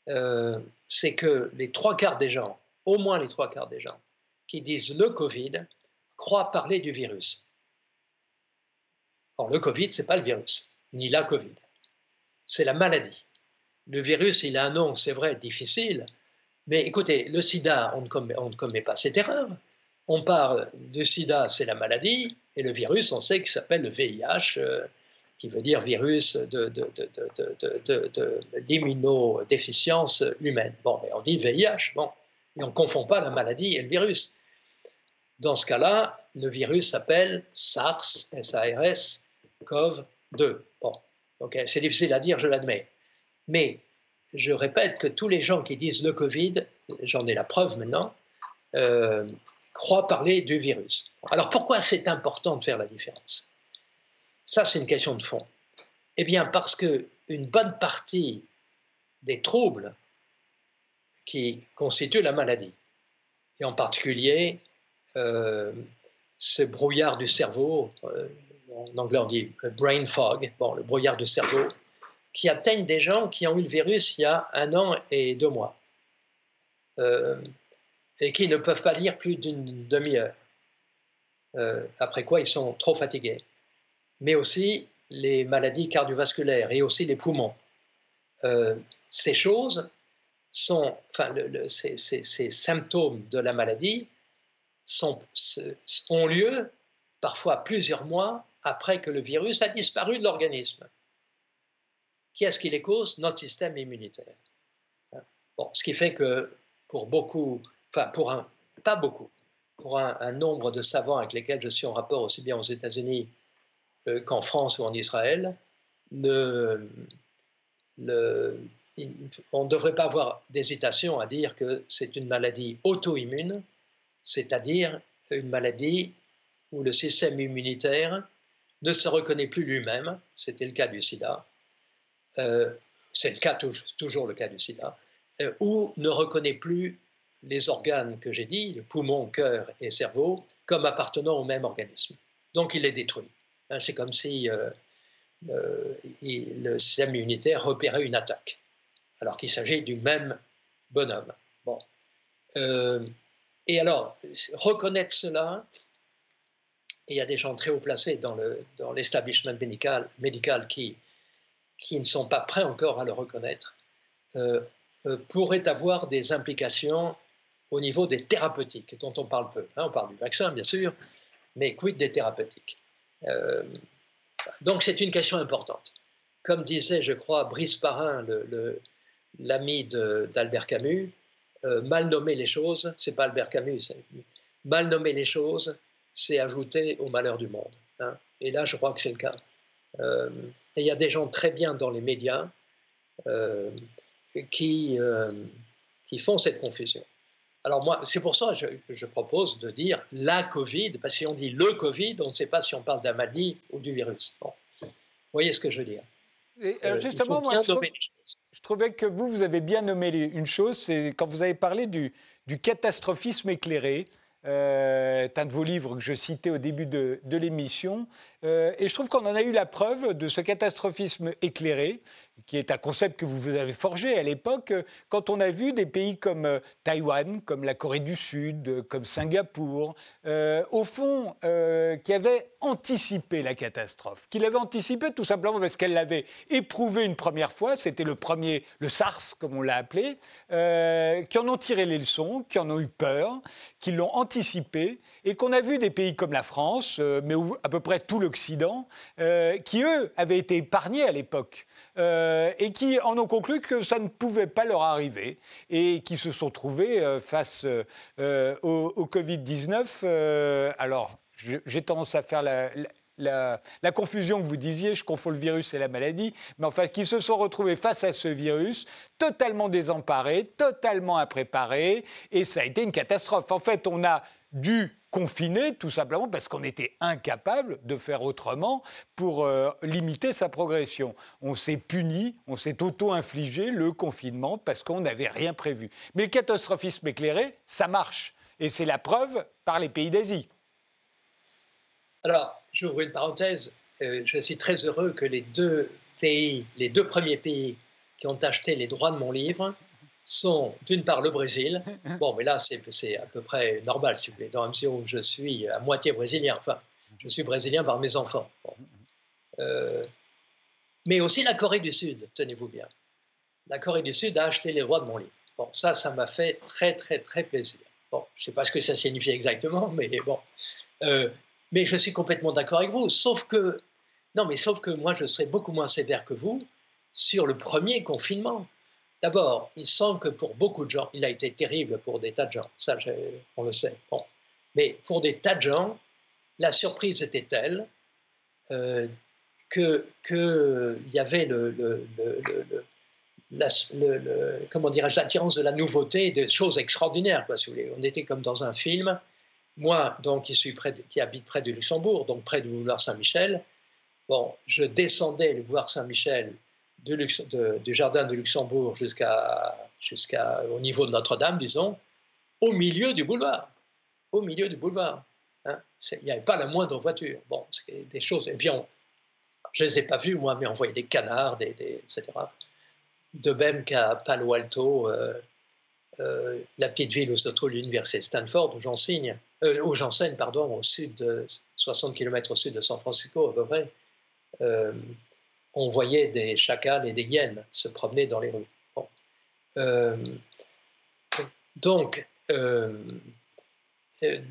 euh, c'est que les trois quarts des gens, au moins les trois quarts des gens, qui disent le Covid, croient parler du virus. Or, le Covid, ce n'est pas le virus, ni la Covid. C'est la maladie. Le virus, il a un nom, c'est vrai, difficile, mais écoutez, le sida, on ne commet, pas cette erreur. On parle du sida, c'est la maladie, et le virus, on sait qu'il s'appelle le VIH, euh, qui veut dire virus de, l'immunodéficience humaine. Bon, mais on dit VIH, bon, et on ne confond pas la maladie et le virus. Dans ce cas-là, le virus s'appelle SARS, S-A-R-S, CoV-2. Bon, ok, c'est difficile à dire, je l'admets. Mais je répète que tous les gens qui disent le Covid, j'en ai la preuve maintenant, euh, croient parler du virus. Alors pourquoi c'est important de faire la différence? Ça, c'est une question de fond. Eh bien, parce que une bonne partie des troubles qui constituent la maladie, et en particulier euh, ce brouillard du cerveau, euh, en anglais on dit brain fog, bon, le brouillard du cerveau, qui atteignent des gens qui ont eu le virus il y a un an et deux mois euh, et qui ne peuvent pas lire plus d'une demi-heure. Euh, après quoi, ils sont trop fatigués. Mais aussi les maladies cardiovasculaires et aussi les poumons. Euh, ces choses sont, enfin, ces, symptômes de la maladie ont lieu parfois plusieurs mois après que le virus a disparu de l'organisme. Qui est-ce qui les cause? Notre système immunitaire. Bon, ce qui fait que pour beaucoup, enfin pour un, pas beaucoup, pour un, nombre de savants avec lesquels je suis en rapport aussi bien aux États-Unis euh, qu'en France ou en Israël, on ne devrait pas avoir d'hésitation à dire que c'est une maladie auto-immune, c'est-à-dire une maladie où le système immunitaire ne se reconnaît plus lui-même, c'était le cas du sida, euh, c'est le cas, toujours le cas du sida, euh, ou ne reconnaît plus les organes que j'ai dit, le poumon, cœur et cerveau, comme appartenant au même organisme. Donc il les détruit. Hein, c'est comme si euh, le système immunitaire repérait une attaque, alors qu'il s'agit du même bonhomme. Bon. et alors, reconnaître cela, il y a des gens très haut placés dans l'establishment médical, qui ne sont pas prêts encore à le reconnaître, euh, euh, pourrait avoir des implications au niveau des thérapeutiques, dont on parle peu. Hein, on parle du vaccin, bien sûr, mais quid des thérapeutiques? Euh, Donc c'est une question importante. Comme disait, je crois, Brice Parrain, l'ami d'Albert Camus, mal nommer les choses, c'est pas Albert Camus, mal nommer les choses, c'est ajouter au malheur du monde. Hein. Et là, je crois que c'est le cas. Et il y a des gens très bien dans les médias euh, qui, euh, qui font cette confusion. Alors moi, c'est pour ça que je, propose de dire la Covid, parce que si on dit le Covid, on ne sait pas si on parle maladie ou du virus. Bon. Vous voyez ce que je veux dire et euh, justement, moi, je, trouvais que vous, vous avez bien nommé une chose, c'est quand vous avez parlé du, du catastrophisme éclairé. Euh, un de vos livres que je citais au début de, l'émission. Euh, et je trouve qu'on en a eu la preuve de ce catastrophisme éclairé qui est un concept que vous avez forgé à l'époque, quand on a vu des pays comme euh, Taïwan, comme la Corée du Sud, euh, comme Singapour, euh, au fond, qui avaient anticipé la catastrophe, qui l'avaient anticipé tout simplement parce qu'elle l'avait éprouvé une première fois, c'était le premier, le SARS comme on l'a appelé, qui en ont tiré les leçons, qui en ont eu peur, qui l'ont anticipé, et qu'on a vu des pays comme la France, mais à peu près tout l'Occident, qui eux avaient été épargnés à l'époque. Euh, et qui en ont conclu que ça ne pouvait pas leur arriver et qui se sont trouvés euh, face euh, au, Covid-19. alors, j'ai tendance à faire la, confusion que vous disiez, je confonds le virus et la maladie, mais enfin, qui se sont retrouvés face à ce virus, totalement désemparés, totalement impréparés, et ça a été une catastrophe. En fait, on a dû confiné tout simplement parce qu'on était incapable de faire autrement pour euh, limiter sa progression. On s'est puni, on s'est auto-infligé le confinement parce qu'on n'avait rien prévu. Mais le catastrophisme éclairé, ça marche. Et c'est la preuve par les pays d'Asie. Alors, j'ouvre une parenthèse. Euh, je suis très heureux que les deux pays, les deux premiers pays qui ont acheté les droits de mon livre sont d'une part le Brésil. Bon, mais là, c'est à peu près normal, si vous voulez, dans où je suis à moitié brésilien. Enfin, je suis brésilien par mes enfants. Euh, mais aussi la Corée du Sud, tenez-vous bien. La Corée du Sud a acheté les droits de mon livre. Bon, ça, ça m'a fait très, très, très plaisir. Bon, je ne sais pas ce que ça signifie exactement, mais bon. Euh, mais je suis complètement d'accord avec vous. Sauf que, non, mais sauf que moi, je serais beaucoup moins sévère que vous sur le premier confinement. D'abord, il semble que pour beaucoup de gens, il a été terrible pour des tas de gens, ça on le sait. Bon. Mais pour des tas de gens, la surprise était telle euh, qu'il que y avait le, comment dirais-je, l'attirance de la nouveauté, des choses extraordinaires. On était comme dans un film. Moi, donc, qui, suis près qui habite près du Luxembourg, donc près du boulevard Saint-Michel, bon, je descendais le boulevard Saint-Michel du jardin de Luxembourg jusqu'à jusqu'au niveau de Notre-Dame, disons, au milieu du boulevard. Au milieu du boulevard. Hein. Il n'y avait pas la moindre voiture. Bon, c'est des choses. Et bien, je ne les ai pas vues, moi, mais on voyait des canards, des, etc. De même qu'à Palo Alto, euh, euh, la petite ville où se trouve l'université Stanford, où j'enseigne, euh, où j'enseigne, pardon, au sud de 60 km au sud de San Francisco, à peu près on voyait des chacals et des hyènes se promener dans les rues. Euh, donc, euh,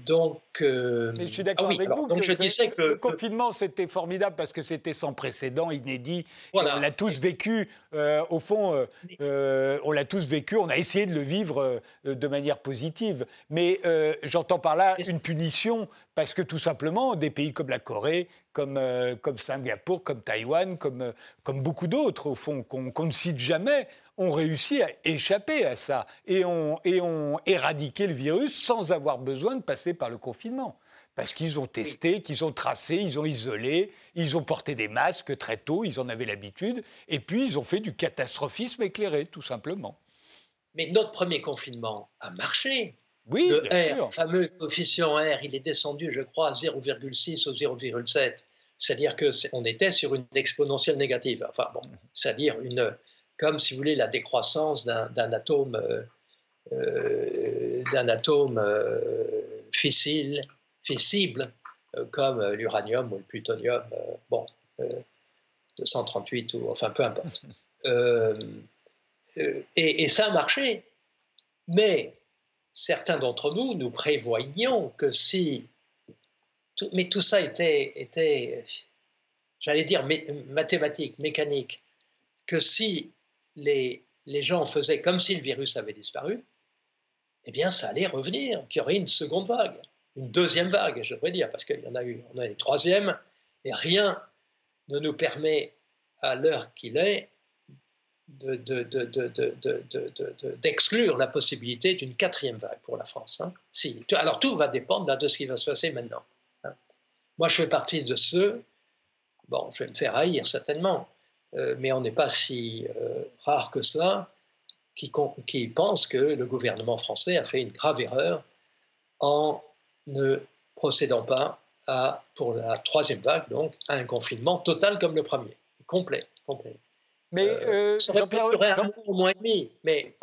donc, euh, je suis d'accord ah avec vous. Donc je disais que, le confinement, c'était formidable parce que c'était sans précédent, inédit. on l'a tous vécu. au fond, on l'a tous vécu. On a essayé de le vivre de manière positive. Mais j'entends par là une punition parce que tout simplement, des pays comme la Corée, comme, euh, comme Singapour, comme Taïwan, comme, euh, comme beaucoup d'autres, au fond, qu'on ne cite jamais, ont réussi à échapper à ça et ont, et ont éradiqué le virus sans avoir besoin de passer par le confinement. Parce qu'ils ont testé, qu'ils ont tracé, ils ont isolé, ils ont porté des masques très tôt, ils en avaient l'habitude, et puis ils ont fait du catastrophisme éclairé, tout simplement. Mais notre premier confinement a marché. Oui, le R, fameux coefficient R, il est descendu, je crois, à 0,6 ou 0,7. C'est-à-dire qu'on était sur une exponentielle négative. Enfin, bon, mhm. c'est-à-dire une, comme si vous voulez, la décroissance d'un atome, euh, euh, d'un atome euh, fissile, fissible, comme l'uranium ou le plutonium, bon, 238 ou enfin peu importe. Et, et, ça a marché. Mais certains d'entre nous, nous prévoyions que si... mais tout ça était, était j'allais dire, mathématique, mécanique, que si les, gens faisaient comme si le virus avait disparu, eh bien, ça allait revenir, qu'il y aurait une seconde vague, une deuxième vague, je devrais dire, parce qu'il y en a eu, on a une troisième, et rien ne nous permet, à l'heure qu'il est, d'exclure la possibilité d'une quatrième vague pour la France. Hein. Si. Alors tout va dépendre de ce qui va se passer maintenant. Hein. Moi, je fais partie de ceux, bon, je vais me faire haïr certainement, mais on n'est pas si euh, rare que cela, qui, qui pensent que le gouvernement français a fait une grave erreur en ne procédant pas à, pour la troisième vague, donc, à un confinement total comme le premier, complet, complet. Mais euh, euh Jean-Pierre mais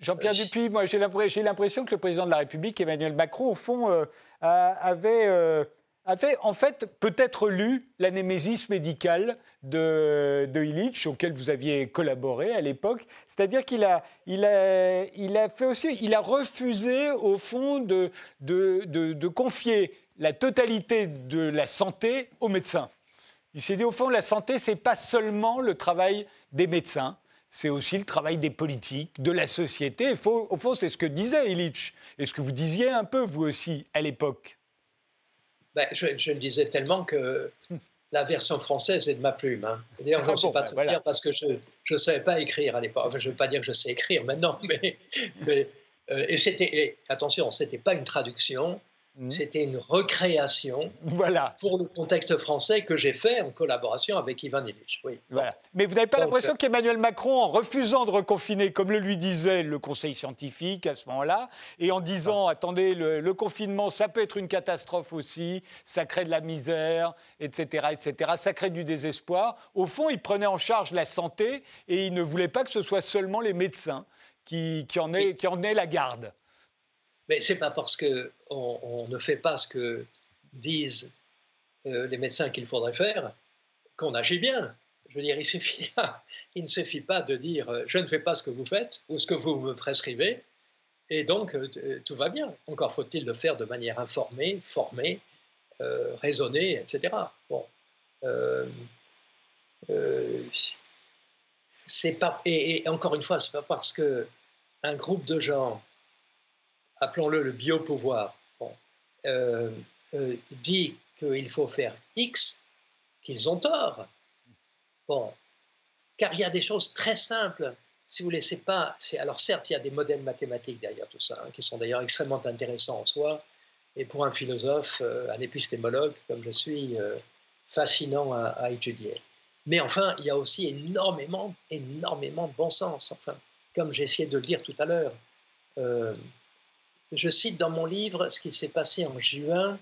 Jean-Pierre euh, Dupuis, moi j'ai l'impression que le président de la République, Emmanuel Macron, au fond, euh, avait, avait, en fait peut-être lu la némésis médicale de, de Illich, auquel vous aviez collaboré à l'époque. C'est-à-dire qu'il a, il a, il a fait aussi, il a refusé au fond de, de, de, confier la totalité de la santé aux médecins. Il s'est dit, au fond, la santé, c'est pas seulement le travail des médecins, c'est aussi le travail des politiques, de la société. au fond, c'est ce que disait Illich, et ce que vous disiez un peu, vous aussi, à l'époque. Ben, je, le disais tellement que la version française est de ma plume. Hein. D'ailleurs, je ne suis pas ben très fier parce que je ne savais pas écrire à l'époque. je ne veux pas dire que je sais écrire maintenant, mais. Euh, et c'était. Attention, ce n'était pas une traduction, Mmh. C'était une recréation voilà. pour le contexte français que j'ai fait en collaboration avec Ivan Illich. Oui. Voilà. Mais vous n'avez pas l'impression qu'Emmanuel Macron, en refusant de reconfiner, comme le lui disait le Conseil scientifique à ce moment-là, et en disant ah. attendez, le, confinement, ça peut être une catastrophe aussi, ça crée de la misère, etc., etc., ça crée du désespoir. Au fond, il prenait en charge la santé et il ne voulait pas que ce soit seulement les médecins qui, qui en, aient, qui en aient la garde. Mais ce n'est pas parce qu'on on ne fait pas ce que disent euh, les médecins qu'il faudrait faire qu'on agit bien. Je veux dire, il, suffit, il ne suffit pas de dire euh, je ne fais pas ce que vous faites ou ce que vous me prescrivez, et donc euh, tout va bien. Encore faut-il le faire de manière informée, formée, raisonnée, etc. Bon. c'est pas, et, encore une fois, c'est pas parce que un groupe de gens appelons-le le biopouvoir, bon, euh, euh, dit qu'il faut faire X, qu'ils ont tort. Bon, car il y a des choses très simples. Si vous ne laissez pas, alors certes, il y a des modèles mathématiques derrière tout ça, hein, qui sont d'ailleurs extrêmement intéressants en soi, et pour un philosophe, euh, un épistémologue comme je suis, fascinant à, étudier. Mais enfin, il y a aussi énormément, énormément de bon sens. Enfin, comme j'ai essayé de le dire tout à l'heure, je cite dans mon livre ce qui s'est passé en juin,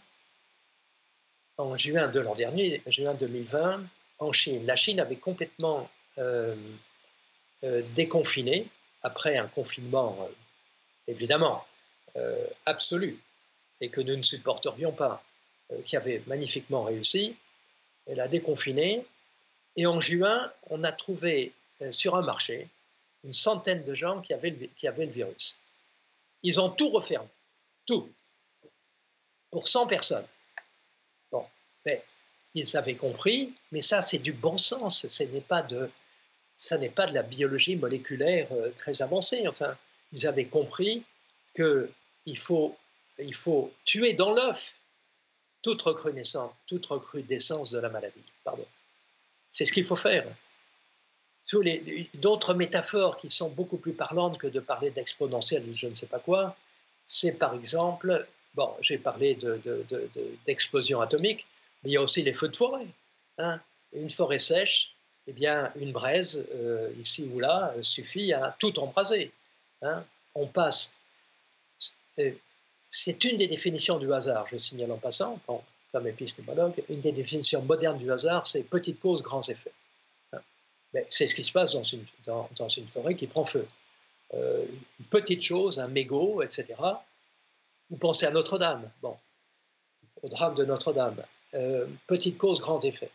en juin de l'an dernier, juin 2020, en Chine. La Chine avait complètement euh, euh, déconfiné après un confinement euh, évidemment absolu et que nous ne supporterions pas, qui avait magnifiquement réussi. Elle a déconfiné et en juin, on a trouvé sur un marché une centaine de gens qui avaient qui avaient le virus. Ils ont tout refermé, tout, pour 100 personnes. Bon, mais ils avaient compris, mais ça c'est du bon sens, ce n'est pas de, ça n'est pas de la biologie moléculaire euh, très avancée. Enfin, ils avaient compris que il faut, il faut tuer dans l'œuf toute recrudescence, toute recrudescence de la maladie. Pardon. C'est ce qu'il faut faire d'autres métaphores qui sont beaucoup plus parlantes que de parler d'exponentielle ou je ne sais pas quoi, c'est par exemple, bon, j'ai parlé d'explosion de, atomique, mais il y a aussi les feux de forêt. Hein. Une forêt sèche, eh bien, une braise, euh, ici ou là, suffit à tout embraser. Hein. On passe. C'est une des définitions du hasard, je signale en passant, comme épistémologue, une des définitions modernes du hasard, c'est petite cause, grands effets c'est ce qui se passe dans une, forêt qui prend feu. Euh, une petite chose, un mégot, etc. Vous pensez à Notre-Dame, bon, au drame de Notre-Dame. Euh, petite cause, grand effet.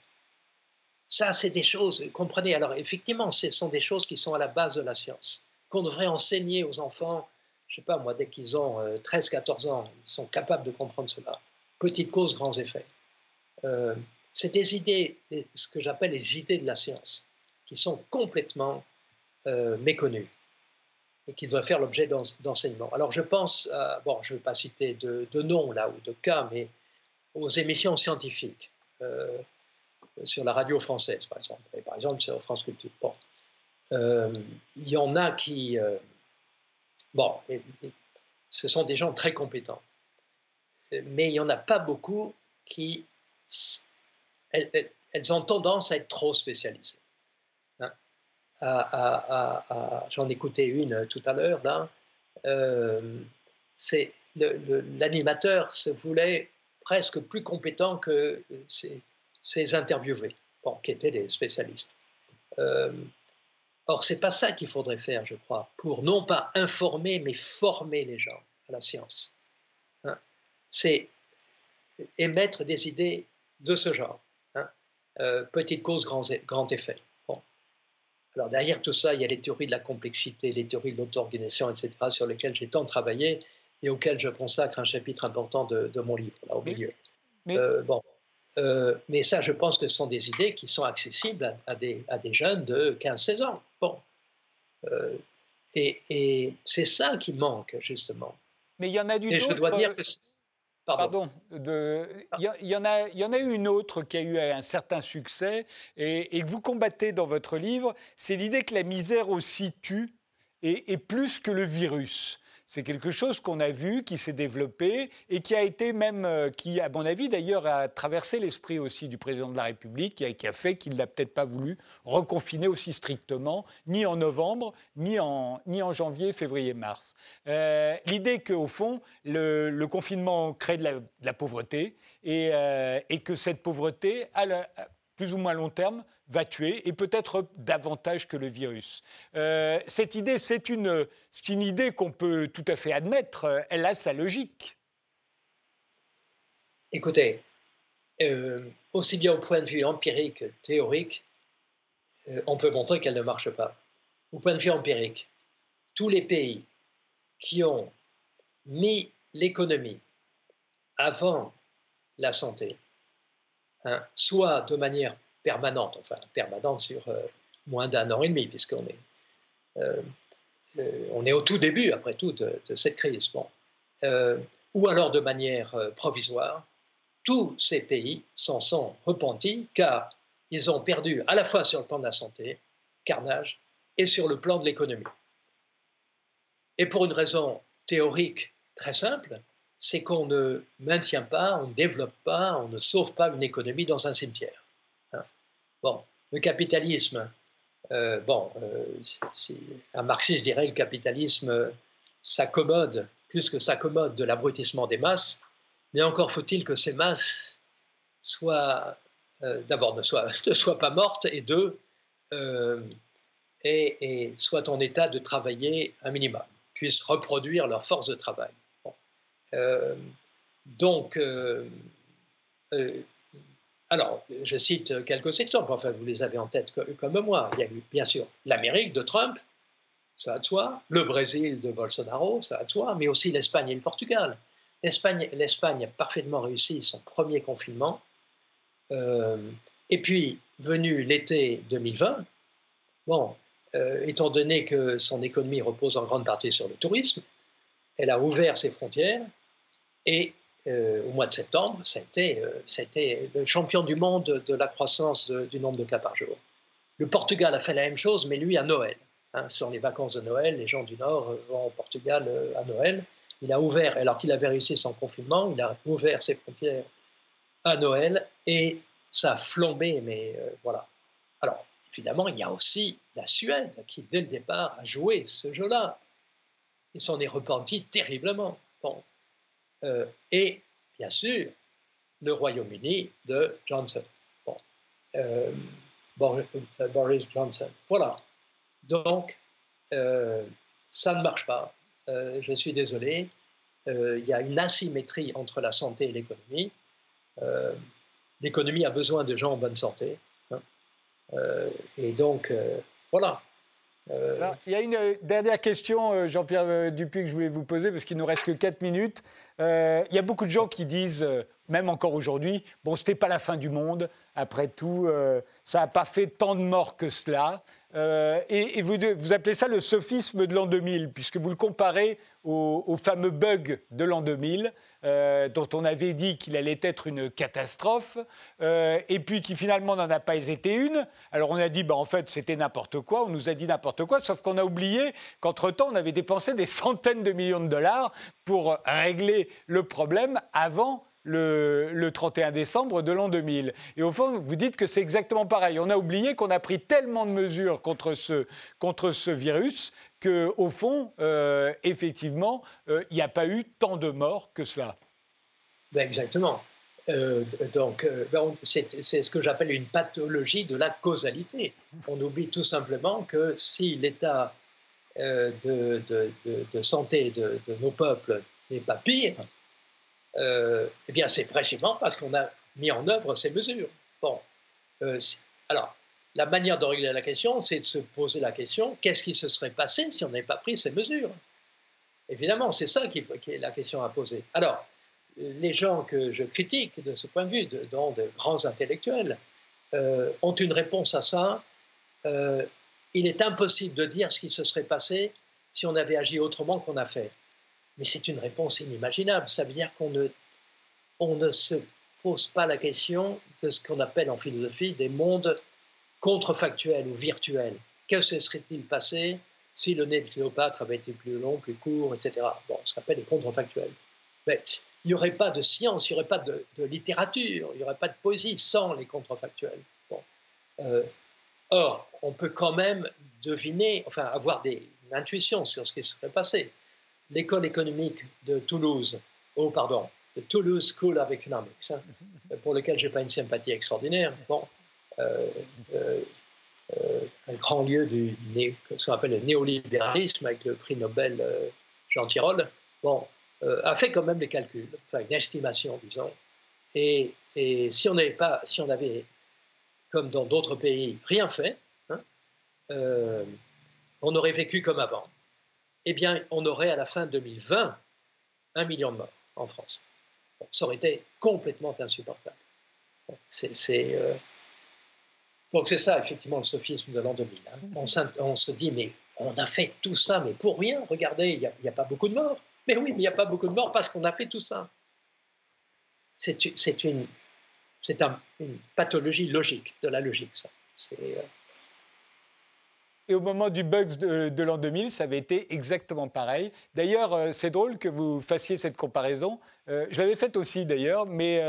Ça, c'est des choses, comprenez, alors effectivement, ce sont des choses qui sont à la base de la science, qu'on devrait enseigner aux enfants, je ne sais pas moi, dès qu'ils ont 13-14 euh, ans, ils sont capables de comprendre cela. Petite cause, grands effets. c'est des idées, ce que j'appelle les idées de la science qui sont complètement euh, méconnus et qui doivent faire l'objet d'enseignements. Alors je pense, bon, je ne vais pas citer de, noms là ou de cas, mais aux émissions scientifiques euh, sur la radio française, par exemple, et par exemple sur France Culture. Bon, euh, il y en a qui, bon, ce sont des gens très compétents, mais il n'y en a pas beaucoup qui, elles ont tendance à être trop spécialisées j'en écoutais une tout à l'heure euh, l'animateur se voulait presque plus compétent que ses, interviewés, qui étaient des spécialistes. Euh, or, c'est pas ça qu'il faudrait faire, je crois, pour non pas informer, mais former les gens à la science. Hein. C'est émettre des idées de ce genre. Hein. Euh, petite cause, grand effet. Alors derrière tout ça, il y a les théories de la complexité, les théories de l'auto-organisation, etc., sur lesquelles j'ai tant travaillé et auxquelles je consacre un chapitre important de, mon livre, là au milieu. Mais... Euh, bon. Euh, mais ça, je pense que ce sont des idées qui sont accessibles à, des, à des, jeunes de 15-16 ans. Bon. Euh, et, et c'est ça qui manque, justement. Mais il y en a du Et je dois dire que Pardon. Il y, en a, y en a eu une autre qui a eu un certain succès et, que vous combattez dans votre livre, c'est l'idée que la misère aussi tue et, plus que le virus. C'est quelque chose qu'on a vu, qui s'est développé et qui a été même, euh, qui, à mon avis d'ailleurs, a traversé l'esprit aussi du président de la République et qui a fait qu'il n'a peut-être pas voulu reconfiner aussi strictement, ni en novembre, ni en, janvier, février, mars. Euh, l'idée qu'au fond, le, confinement crée de la, pauvreté et, euh, et, que cette pauvreté, à, plus ou moins long terme, va tuer, et peut-être davantage que le virus. Euh, cette idée, c'est une, idée qu'on peut tout à fait admettre, elle a sa logique. Écoutez, euh, aussi bien au point de vue empirique que théorique, euh, on peut montrer qu'elle ne marche pas. Au point de vue empirique, tous les pays qui ont mis l'économie avant la santé, hein, soit de manière permanente, enfin permanente sur euh, moins d'un an et demi, puisqu'on est, euh, euh, on est au tout début, après tout, de, cette crise. Ou alors de manière provisoire, tous ces pays s'en sont repentis car ils ont perdu à la fois sur le plan de la santé, carnage, et sur le plan de l'économie. Et pour une raison théorique très simple, c'est qu'on ne maintient pas, on ne développe pas, on ne sauve pas une économie dans un cimetière. Bon, le capitalisme, euh, bon, euh, un marxiste dirait le capitalisme euh, s'accommode, plus que s'accommode de l'abrutissement des masses, mais encore faut-il que ces masses soient, d'abord, ne soient, ne soient, pas mortes, et deux, et, soient en état de travailler un minimum, puissent reproduire leur force de travail. Donc, alors, je cite quelques exemples, enfin vous les avez en tête comme moi. Il y a eu bien sûr l'Amérique de Trump, ça va de soi, le Brésil de Bolsonaro, ça va de soi, mais aussi l'Espagne et le Portugal. L'Espagne a parfaitement réussi son premier confinement. Euh, et puis, venu l'été 2020, bon, euh, étant donné que son économie repose en grande partie sur le tourisme, elle a ouvert ses frontières et euh, au mois de septembre, ça a, été, euh, le champion du monde de la croissance du nombre de cas par jour. Le Portugal a fait la même chose, mais lui à Noël. Hein, sur les vacances de Noël, les gens du Nord euh, vont au Portugal à Noël. Il a ouvert, alors qu'il avait réussi son confinement, il a ouvert ses frontières à Noël et ça a flambé, mais voilà. Alors, évidemment, il y a aussi la Suède qui, dès le départ, a joué ce jeu-là. Il s'en est repenti terriblement. Bon, euh, et bien sûr le Royaume-Uni de Johnson. Euh, euh, Boris Johnson. Voilà. Donc, ça ne marche pas. je suis désolé. Il y a une asymétrie entre la santé et l'économie. l'économie a besoin de gens en bonne santé. Hein. et donc, voilà. Il y a une dernière question, Jean-Pierre Dupuy, que je voulais vous poser, parce qu'il nous reste que 4 minutes. Euh, il y a beaucoup de gens qui disent, euh, même encore aujourd'hui, bon, c'était pas la fin du monde. Après tout, euh, ça n'a pas fait tant de morts que cela. et, vous, vous, appelez ça le sophisme de l'an 2000, puisque vous le comparez au, fameux bug de l'an 2000, dont on avait dit qu'il allait être une catastrophe, et puis qui finalement n'en a pas été une. Alors on a dit, bah, en fait, c'était n'importe quoi, on nous a dit n'importe quoi, sauf qu'on a oublié qu'entre-temps, on avait dépensé des centaines de millions de dollars pour régler le problème avant le, 31 décembre de l'an 2000. Et au fond, vous dites que c'est exactement pareil. On a oublié qu'on a pris tellement de mesures contre ce, contre ce virus qu'au fond, euh, effectivement, euh, il n'y a pas eu tant de morts que cela. Ben exactement. Euh, donc, ben, c'est ce que j'appelle une pathologie de la causalité. On oublie tout simplement que si l'état de, de, santé de, nos peuples n'est pas pire, euh, eh bien c'est précisément parce qu'on a mis en œuvre ces mesures. Bon, euh, alors la manière de régler la question, c'est de se poser la question qu'est-ce qui se serait passé si on n'avait pas pris ces mesures? Évidemment, c'est ça qui, est la question à poser. Alors, les gens que je critique de ce point de vue, dont de grands intellectuels, euh, ont une réponse à ça. il est impossible de dire ce qui se serait passé si on avait agi autrement qu'on a fait. Mais c'est une réponse inimaginable. Ça veut dire qu'on ne, se pose pas la question de ce qu'on appelle en philosophie des mondes contrefactuels ou virtuels. Que se serait-il passé si le nez de Cléopâtre avait été plus long, plus court, etc. Bon, ce qu'on appelle les contrefactuels. Il n'y aurait pas de science, il n'y aurait pas de, littérature, il n'y aurait pas de poésie sans les contrefactuels. Euh, or, on peut quand même deviner, enfin avoir des, une intuition sur ce qui serait passé. L'école économique de Toulouse, oh pardon, de Toulouse School of Economics, hein, pour lequel je n'ai pas une sympathie extraordinaire, bon, euh, euh, un grand lieu du ce qu'on appelle le néolibéralisme avec le prix Nobel Jean Tirole, bon, euh, a fait quand même les calculs, enfin une estimation, disons. Et, si on n'avait pas, si on avait, comme dans d'autres pays, rien fait, hein, euh, on aurait vécu comme avant. Eh bien, on aurait à la fin 2020 un million de morts en France. ça aurait été complètement insupportable. c'est, euh, donc c'est ça, effectivement, le sophisme de l'an 2000. Hein. On, se dit, mais on a fait tout ça, mais pour rien, regardez, il n'y a, pas beaucoup de morts. Mais oui, mais il n'y a pas beaucoup de morts parce qu'on a fait tout ça. C'est une, une pathologie logique, de la logique, ça. Euh, et au moment du bug de, l'an 2000, ça avait été exactement pareil. D'ailleurs, euh, c'est drôle que vous fassiez cette comparaison. Euh, je l'avais faite aussi d'ailleurs, mais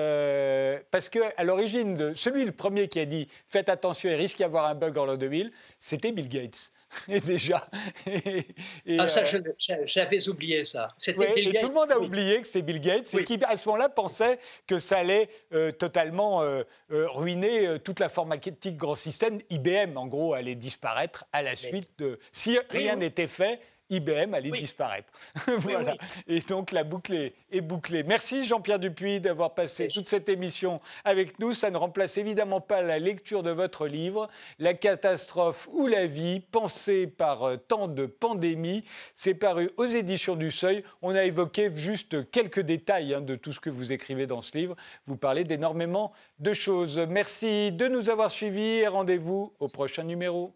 parce que à l'origine, celui le premier qui a dit faites attention, il risque d'y avoir un bug en l'an 2000, c'était Bill Gates. et déjà. ah, ça, euh, j'avais oublié ça. C'était tout le monde a oublié que c'était Bill Gates et qui, à ce moment-là, pensait que ça allait euh, totalement euh, ruiner toute la informatique grand système. IBM, en gros, allait disparaître à la suite de. Si rien n'était fait, IBM allait disparaître. voilà. Et donc la boucle est, bouclée. Merci Jean-Pierre Dupuis d'avoir passé toute cette émission avec nous. Ça ne remplace évidemment pas la lecture de votre livre, La catastrophe ou la vie, pensée par euh, tant de pandémies. C'est paru aux éditions du Seuil. On a évoqué juste quelques détails hein, de tout ce que vous écrivez dans ce livre. Vous parlez d'énormément de choses. Merci de nous avoir suivis et rendez-vous au prochain numéro.